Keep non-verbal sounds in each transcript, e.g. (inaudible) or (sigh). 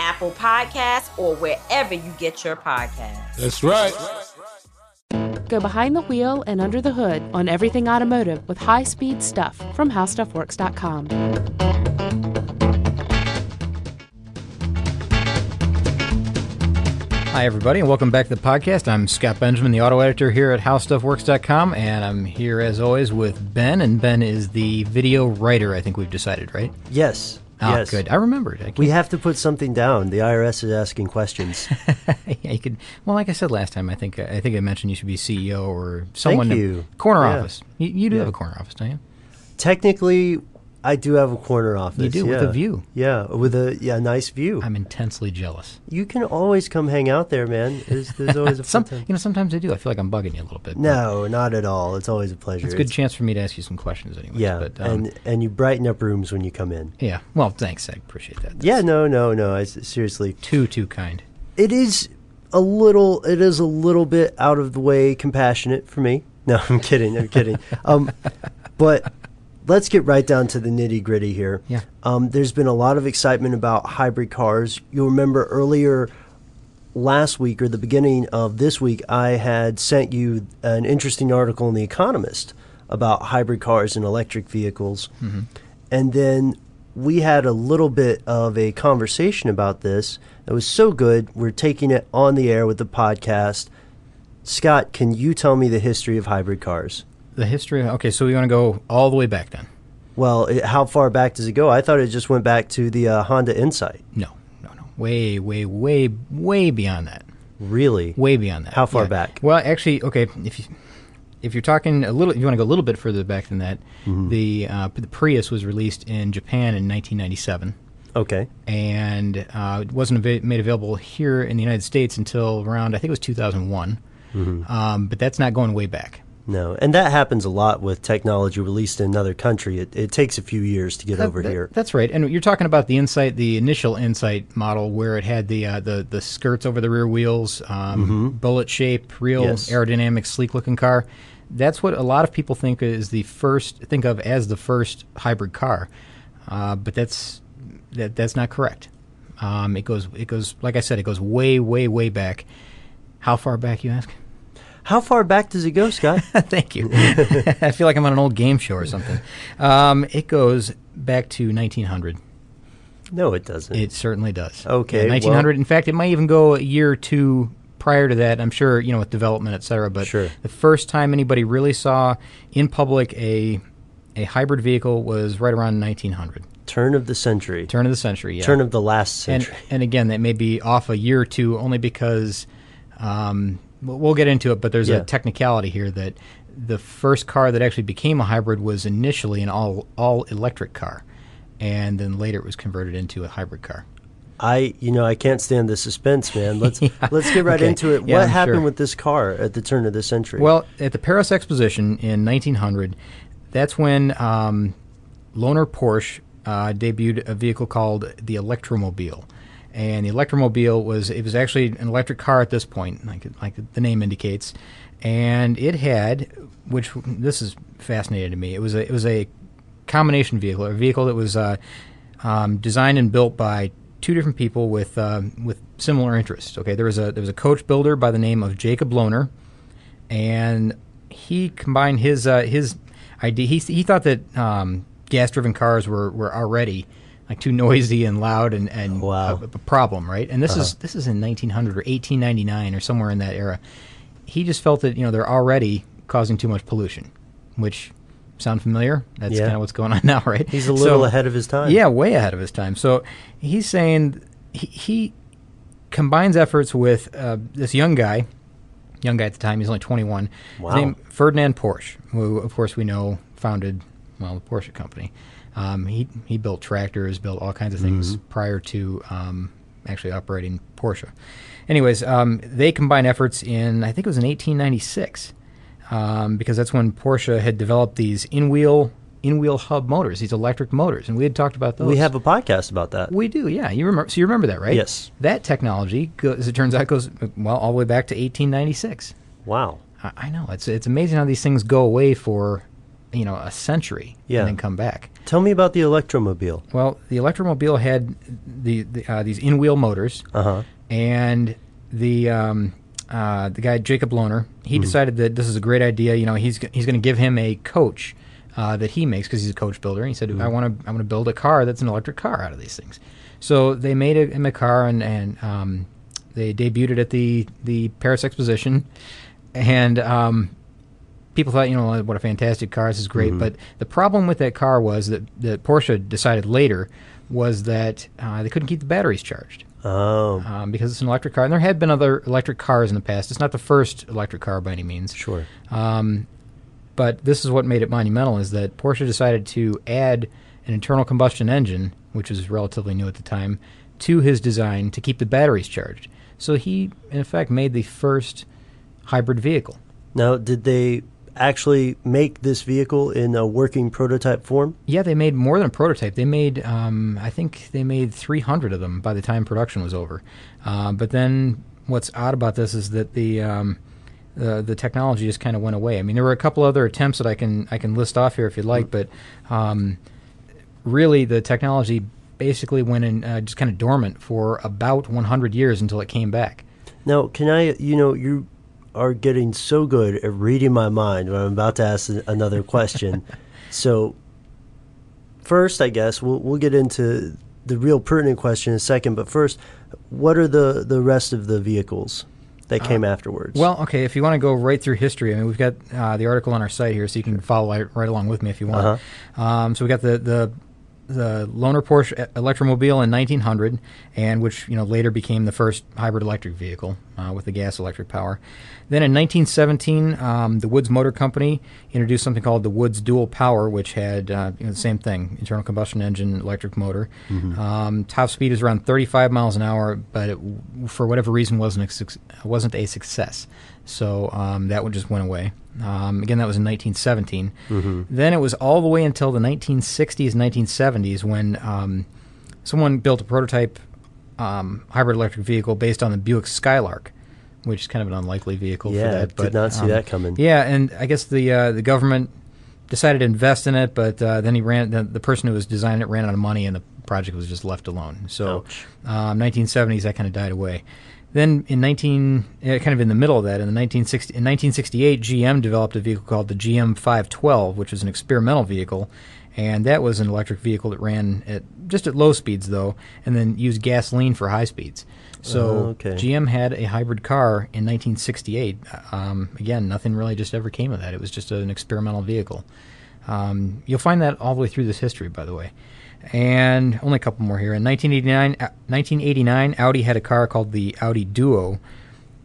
Apple Podcasts, or wherever you get your podcasts. That's right. Go behind the wheel and under the hood on everything automotive with high speed stuff from HowStuffWorks.com. Hi, everybody, and welcome back to the podcast. I'm Scott Benjamin, the auto editor here at HowStuffWorks.com, and I'm here as always with Ben. And Ben is the video writer. I think we've decided, right? Yes. Oh, yes. good. I remembered. I We have to put something down. The IRS is asking questions. (laughs) yeah, you could. Well, like I said last time, I think I think I mentioned you should be CEO or someone. Thank you. corner Yeah. office. You, you do Yeah. have a corner office, don't you? Technically, I do have a corner office. You do, with a view. Yeah, with a yeah nice view. I'm intensely jealous. you can always come hang out there, man. There's, there's always a (laughs) Some, fun time. you know, sometimes I do. I feel like I'm bugging you a little bit. No, not at all. It's always a pleasure. it's a good chance for me to ask you some questions, anyway. Yeah, but, um, and and you brighten up rooms when you come in. yeah. Well, thanks. I appreciate that. Yeah, no, no, no. I s seriously, Too too kind. it is a little. It is a little bit out of the way, compassionate for me. No, (laughs) I'm kidding. I'm kidding. Um, but let's get right down to the nitty gritty here. Yeah. Um, there's been a lot of excitement about hybrid cars. You'll remember earlier last week or the beginning of this week, I had sent you an interesting article in The Economist about hybrid cars and electric vehicles. And then we had a little bit of a conversation about this. It was so good. We're taking it on the air with the podcast. Scott, can you tell me the history of hybrid cars? The history. Okay, so we want to go all the way back then. Well, it, how far back does it go? I thought it just went back to the uh, Honda Insight. No, no, no. Way, way, way, way beyond that. Really? Way beyond that. How far Yeah. back? Well, actually, okay. If you if you're talking a little, you want to go a little bit further back than that. Mm-hmm. The uh, the Prius was released in Japan in 1997, Okay. and uh, it wasn't ava- made available here in the United States until around I think it was 2001. Mm-hmm. Um, but that's not going way back. No, and that happens a lot with technology released in another country. It, it takes a few years to get That- over that- here. That's right. And you're talking about the Insight, the initial Insight model, where it had the uh, the the skirts over the rear wheels, um, bullet shape, real Mm-hmm. Yes. aerodynamic, sleek looking car. That's what a lot of people think is the first think of as the first hybrid car, uh, but that's that that's not correct. Um, it goes it goes like I said, it goes way way way back. How far back, you ask? How far back does it go, Scott? (laughs) Thank you. (laughs) I feel like I'm on an old game show or something. Um, it goes back to 1900. no, it doesn't. It certainly does. Okay, Yeah, 1900. In fact, it might even go a year or two prior to that. I'm sure, you know, with development, et cetera. But Sure. the first time anybody really saw in public a a hybrid vehicle was right around 1900, Turn of the century. turn of the century. Yeah. Turn of the last and century. and again, that may be off a year or two, only because um, we'll get into it. But there's Yeah. a technicality here that the first car that actually became a hybrid was initially an all all electric car, and then later it was converted into a hybrid car. I, you know, I can't stand the suspense, man. Let's (laughs) let's get right Okay. into it. Yeah, what I'm happened sure. with this car at the turn of the century? Well, at the Paris Exposition in 1900, that's when um, Lohner Porsche uh, debuted a vehicle called the Electromobile. And the Electromobile was it was actually an electric car at this point, like like the name indicates, and it had, which this is fascinating to me. It was a it was a combination vehicle, a vehicle that was uh, um, designed and built by two different people with uh, with similar interests. Okay, there was a there was a coach builder by the name of Jacob Lohner, and he combined his uh, his idea. He he thought that um, gas driven cars were were already like too noisy and loud and and Wow. a, a problem, right? And this is Uh-huh. this is in 1900 or 1899 or somewhere in that era. He just felt that you know they're already causing too much pollution, which sound familiar? That's Yeah. kind of what's going on (laughs) now, right? He's a little ahead of his time. Yeah, way ahead of his time. So he's saying he, he combines efforts with uh, this young guy, young guy at the time. He's only 21. Wow. His name Ferdinand Porsche, who of course we know founded well the Porsche company. Um, he he built tractors, built all kinds of things Mhm. prior to um, actually operating Porsche. Anyways, um, they combined efforts in I think it was in 1896 um, because that's when Porsche had developed these in-wheel in-wheel hub motors, these electric motors, and we had talked about those. We have a podcast about that. We do, yeah. You remember? So you remember that, right? Yes. That technology, go, as it turns out, goes well all the way back to 1896. Wow. I, I know it's it's amazing how these things go away for, you know, a century Yeah. and then come back. Tell me about the Electromobile. Well, the Electromobile had the, the uh, these in-wheel motors, Uh-huh. and the um, uh, the guy Jacob Lohner, he Mhm. decided that this is a great idea. You know, he's he's going to give him a coach uh, that he makes because he's a coach builder. And he said, Mhm. "I want to I want to build a car that's an electric car out of these things." So they made a, him a car, and and um, they debuted it at the the Paris Exposition, and um, people thought, you know, what a fantastic car. This is great. Mhm. But the problem with that car was that, that Porsche decided later was that uh, they couldn't keep the batteries charged. Oh. Um, because it's an electric car. And there had been other electric cars in the past. It's not the first electric car by any means. Sure. Um, but this is what made it monumental is that Porsche decided to add an internal combustion engine, which was relatively new at the time, to his design to keep the batteries charged. So he, in effect, made the first hybrid vehicle. Now, did they actually make this vehicle in a working prototype form? Yeah, they made more than a prototype. They made, um, I think, they made 300 of them by the time production was over. Uh, but then, what's odd about this is that the um, the, the technology just kind of went away. I mean, there were a couple other attempts that I can I can list off here if you'd like, but um, really, the technology basically went in uh, just kind of dormant for about 100 years until it came back. Now, can I, you know, you are getting so good at reading my mind when I'm about to ask another question. (laughs) so, first, I guess we'll we'll get into the real pertinent question in a second. But first, what are the the rest of the vehicles that came Uh, afterwards? Well, okay, if you want to go right through history, I mean, we've got uh, the article on our site here, so you can follow right, right along with me if you want. Uh-huh. Um, so we got the the the Lohner Porsche Electromobile in 1900, and which you know later became the first hybrid electric vehicle uh, with the gas electric power. Then in 1917, um, the Woods Motor Company introduced something called the Woods Dual Power, which had uh, you know, the same thing: internal combustion engine, electric motor. Mhm. Um, top speed is around 35 miles an hour, but it, for whatever reason wasn't a, wasn't a success. So um, that one just went away. Um, again, that was in 1917. Mhm. Then it was all the way until the 1960s, 1970s when um, someone built a prototype um, hybrid electric vehicle based on the Buick Skylark, which is kind of an unlikely vehicle Yeah, for that. but, did not see um, that coming. Yeah, and I guess the uh, the government decided to invest in it, but uh, then he ran. The, the person who was designing it ran out of money, and the project was just left alone. So, um, 1970s that kind of died away. Then in 19, uh, kind of in the middle of that, in the 1960, in 1968, GM developed a vehicle called the GM 512, which was an experimental vehicle, and that was an electric vehicle that ran at just at low speeds though, and then used gasoline for high speeds. So Oh, okay. GM had a hybrid car in 1968. Um, again, nothing really just ever came of that. It was just an experimental vehicle. Um, you'll find that all the way through this history, by the way. And only a couple more here. In 1989, uh, 1989, Audi had a car called the Audi Duo,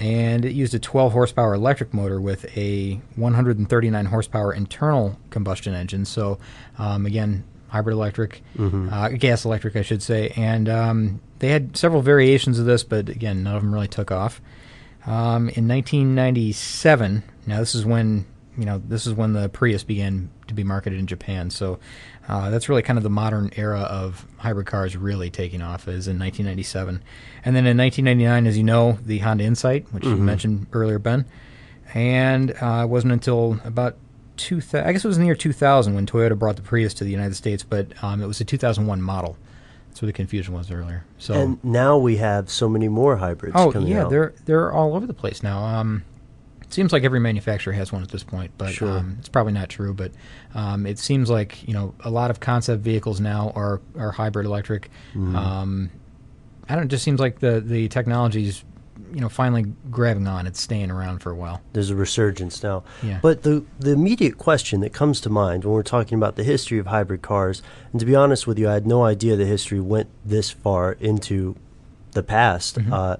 and it used a 12 horsepower electric motor with a 139 horsepower internal combustion engine. So, um, again, hybrid electric, Mhm. uh, gas electric, I should say. And um, they had several variations of this, but again, none of them really took off. Um, in 1997, now this is when you know, this is when the Prius began to be marketed in Japan. So uh, that's really kind of the modern era of hybrid cars really taking off, is in 1997. And then in 1999, as you know, the Honda Insight, which you Mhm. mentioned earlier, Ben. And uh, it wasn't until about 2000, I guess it was in the year 2000 when Toyota brought the Prius to the United States, but um, it was a 2001 model. That's where the confusion was earlier. So and now we have so many more hybrids. Oh coming yeah, out. they're they're all over the place now. Um, it seems like every manufacturer has one at this point, but Sure. um, it's probably not true. But um, it seems like you know a lot of concept vehicles now are are hybrid electric. Mhm. Um, I don't. It just seems like the the technology's you know finally grabbing on. It's staying around for a while. There's a resurgence now. Yeah. But the the immediate question that comes to mind when we're talking about the history of hybrid cars, and to be honest with you, I had no idea the history went this far into the past. Mhm. Uh,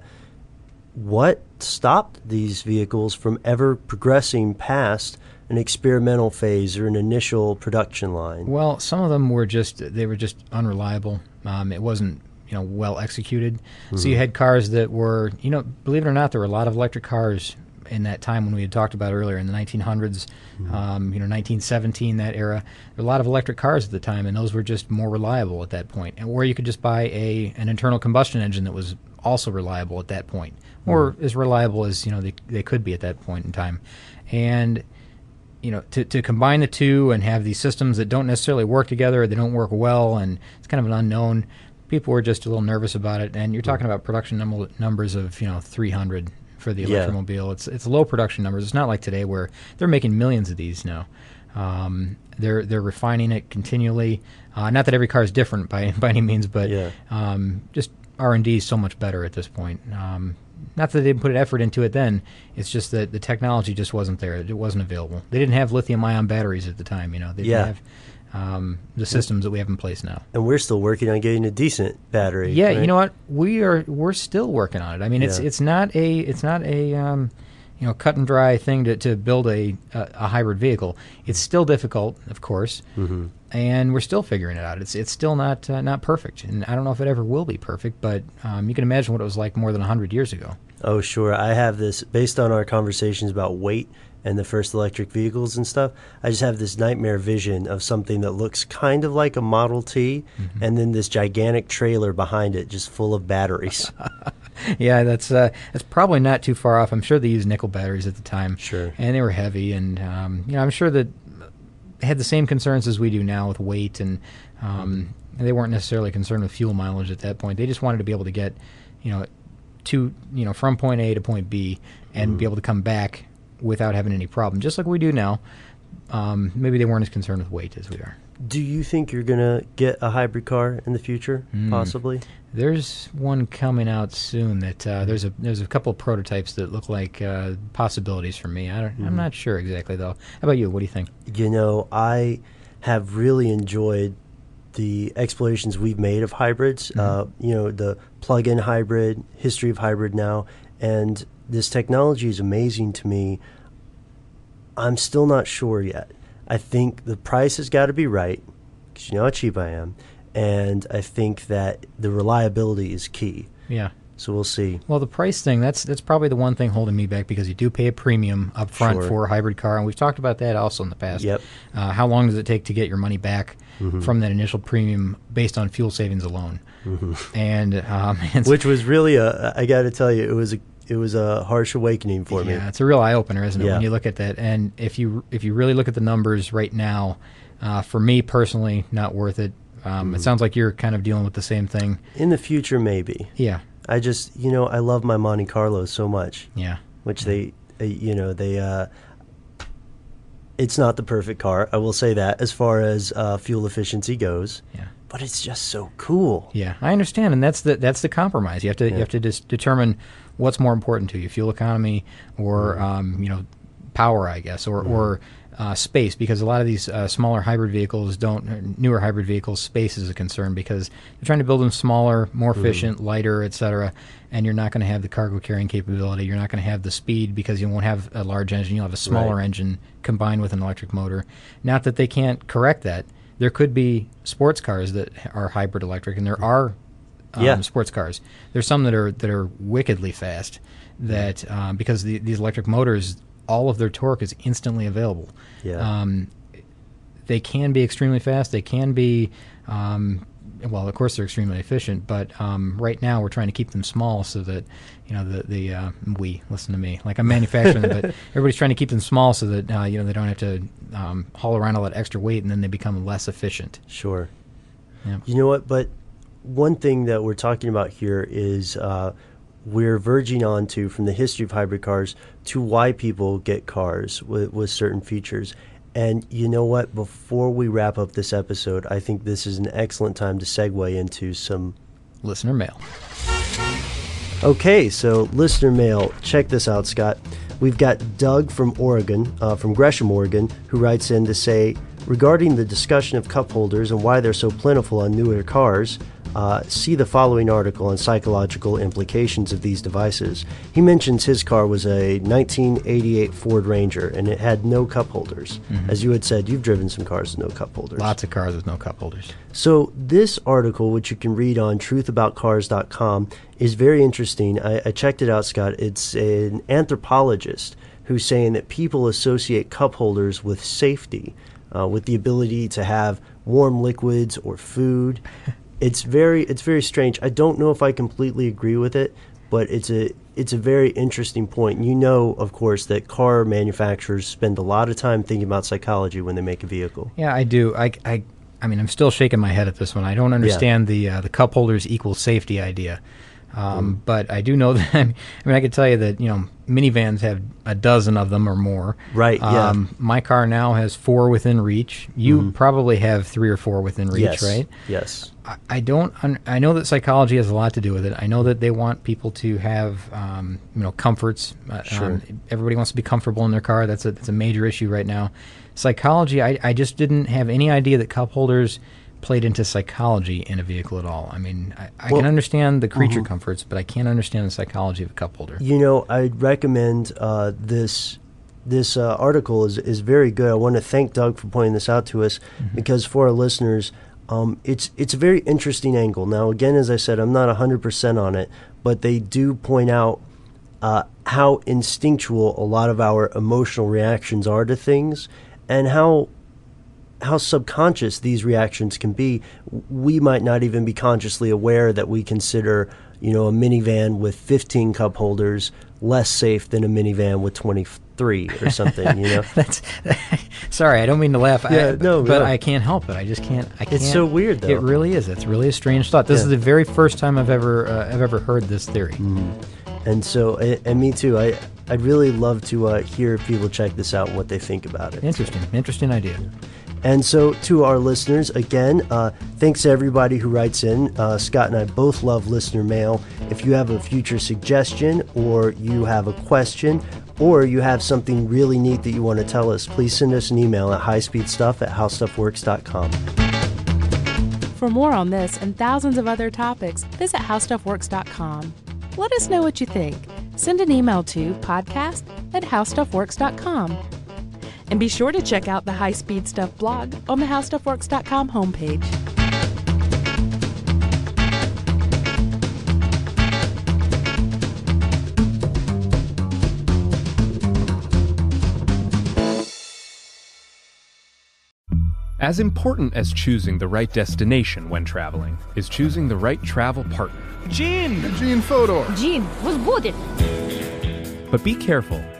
what stopped these vehicles from ever progressing past an experimental phase or an initial production line? Well, some of them were just they were just unreliable. Um, it wasn't you know well executed. So you Mhm. had cars that were you know believe it or not there were a lot of electric cars in that time when we had talked about earlier in the 1900s, um, you know 1917 that era. There were a lot of electric cars at the time, and those were just more reliable at that point. And or you could just buy a an internal combustion engine that was also reliable at that point, or as reliable as you know they they could be at that point in time, and you know, to, to combine the two and have these systems that don't necessarily work together, they don't work well, and it's kind of an unknown. People were just a little nervous about it, and you're talking about production num- numbers of you know 300 for the Yeah. It's it's low production numbers. It's not like today where they're making millions of these now. Um, they're they're refining it continually. Uh, not that every car is different by (laughs) by any means, but Yeah. um, just R and D is so much better at this point. Um, not that they didn't put effort into it then. It's just that the technology just wasn't there. It wasn't available. They didn't have lithium-ion batteries at the time. You know, they Yeah. didn't have um, the systems that we have in place now. And we're still working on getting a decent battery. Yeah, right? you know what? We are we're still working on it. I mean, it's Yeah. it's not a it's not a um, you know cut and dry thing to, to build a, a a hybrid vehicle. It's still difficult, of course, Mhm. and we're still figuring it out. It's it's still not uh, not perfect, and I don't know if it ever will be perfect. But um, you can imagine what it was like more than hundred years ago. Oh, sure. I have this based on our conversations about weight and the first electric vehicles and stuff. I just have this nightmare vision of something that looks kind of like a Model T, Mm-hmm. and then this gigantic trailer behind it, just full of batteries. (laughs) (laughs) yeah, that's uh, that's probably not too far off. I'm sure they used nickel batteries at the time. Sure. And they were heavy, and um, you know, I'm sure that they had the same concerns as we do now with weight, and um, and they weren't necessarily concerned with fuel mileage at that point. They just wanted to be able to get, you know, to you know from point A to point B and be able to come back without having any problem, just like we do now. Um, maybe they weren't as concerned with weight as we are. Do you think you're going to get a hybrid car in the future? Mm. Possibly. There's one coming out soon that uh, there's a there's a couple of prototypes that look like uh, possibilities for me. I don't, I'm Mhm. not sure exactly though. How about you? What do you think? You know, I have really enjoyed the explorations we've made of hybrids. Uh, you know, the plug-in hybrid, history of hybrid now, and this technology is amazing to me. I'm still not sure yet. I think the price has got to be right because you know how cheap I am, and I think that the reliability is key. Yeah. So we'll see. Well, the price thing, that's probably the one thing holding me back because you do pay a premium up front Sure. for a hybrid car, and we've talked about that also in the past. Yep. Uh, how long does it take to get your money back Mhm. from that initial premium based on fuel savings alone? Mhm. And, (laughs) um, Which was really a, I got to tell you, it was a, it was a harsh awakening for me. Yeah, it's a real eye opener, isn't it? Yeah. When you look at that, and if you if you really look at the numbers right now, uh, for me personally, not worth it. Um, It Mhm. sounds like you're kind of dealing with the same thing. In the future, maybe. Yeah. I just, you know, I love my Monte Carlo so much. Yeah. Which they, uh, you know, they. Uh, it's not the perfect car, I will say that, as far as uh, fuel efficiency goes. Yeah. But it's just so cool. Yeah, I understand, and that's the that's the compromise. You have to Yeah. you have to just determine what's more important to you: fuel economy or Mm-hmm. um, you know power, I guess, or or uh, space. Because a lot of these uh, smaller hybrid vehicles don't, newer hybrid vehicles, space is a concern because they're trying to build them smaller, more Mhm. efficient, lighter, etc. And you're not going to have the cargo carrying capability. You're not going to have the speed because you won't have a large engine. You'll have a smaller Right. engine combined with an electric motor. Not that they can't correct that. There could be sports cars that are hybrid electric, and there are um, Yeah. sports cars. There's some that are that are wickedly fast. That um, because the, these electric motors all of their torque is instantly available. Yeah. Um, they can be extremely fast. They can be, um, well, of course they're extremely efficient. But um, right now we're trying to keep them small so that you know the the uh, we listen to me like I'm manufacturing them, but (laughs) everybody's trying to keep them small so that uh, you know they don't have to um, haul around all that extra weight and then they become less efficient. Sure. Yeah. You know what? But one thing that we're talking about here is uh, we're verging on to from the history of hybrid cars to why people get cars with, with certain features. And you know what? Before we wrap up this episode, I think this is an excellent time to segue into some listener mail. Okay, so listener mail. Check this out, Scott. We've got Doug from Oregon, uh, from Gresham, Oregon, who writes in to say regarding the discussion of cup holders and why they're so plentiful on newer cars. Uh, see the following article on psychological implications of these devices. He mentions his car was a 1988 Ford Ranger and it had no cup holders. Mhm. As you had said, you've driven some cars with no cup holders. Lots of cars with no cup holders. So this article, which you can read on truthaboutcars.com, is very interesting. I, I checked it out, Scott. It's an anthropologist who's saying that people associate cup holders with safety, uh, with the ability to have warm liquids or food. (laughs) it's very it's very strange. I don't know if I completely agree with it, but it's a it's a very interesting point. You know, of course, that car manufacturers spend a lot of time thinking about psychology when they make a vehicle. Yeah, I do. I, I, I mean, I'm still shaking my head at this one. I don't understand the uh, the cup holders equal safety idea. Um, Mm. But I do know (laughs) that. I mean, I can tell you that you know minivans have a dozen of them or more. Right, yeah. Um, my car now has four within reach. You Mhm. probably have three or four within reach, Yes, right? Yes. I, I don't. Un- I know that psychology has a lot to do with it. I know that they want people to have, um, you know, comforts. Uh, Sure. um, everybody wants to be comfortable in their car. That's a that's a major issue right now. Psychology. I, I just didn't have any idea that cup holders played into psychology in a vehicle at all. I mean, I, I Well- can understand the creature Mhm. comforts, but I can't understand the psychology of a cup holder. You know, I'd recommend uh, this. This uh, article is is very good. I want to thank Doug for pointing this out to us because for our listeners, um, it's it's a very interesting angle. Now, again, as I said, I'm not hundred percent on it, but they do point out uh, how instinctual a lot of our emotional reactions are to things, and how how subconscious these reactions can be. We might not even be consciously aware that we consider, you know, a minivan with 15 cup holders less safe than a minivan with 23 or (laughs) something, you know. That's (laughs) sorry, I don't mean to laugh. I- Yeah, no, but no. I can't help it. I just can't. I can't. It's so weird, though. It really is. It's really a strange thought. This Yeah. is the very first time I've ever uh, I've ever heard this theory. And so, and, me too. I I'd really love to uh, hear if people check this out and what they think about it. Interesting, interesting idea. And so, to our listeners, again, uh, thanks to everybody who writes in. Uh, Scott and I both love listener mail. If you have a future suggestion, or you have a question, or you have something really neat that you want to tell us, please send us an email at highspeedstuff at howstuffworks.com. For more on this and thousands of other topics, visit howstuffworks.com. Let us know what you think. Send an email to podcast at howstuffworks.com. And be sure to check out the High Speed Stuff blog on the HowStuffWorks.com homepage. As important as choosing the right destination when traveling is choosing the right travel partner. Gene! Gene Fodor! Gene, was good. But be careful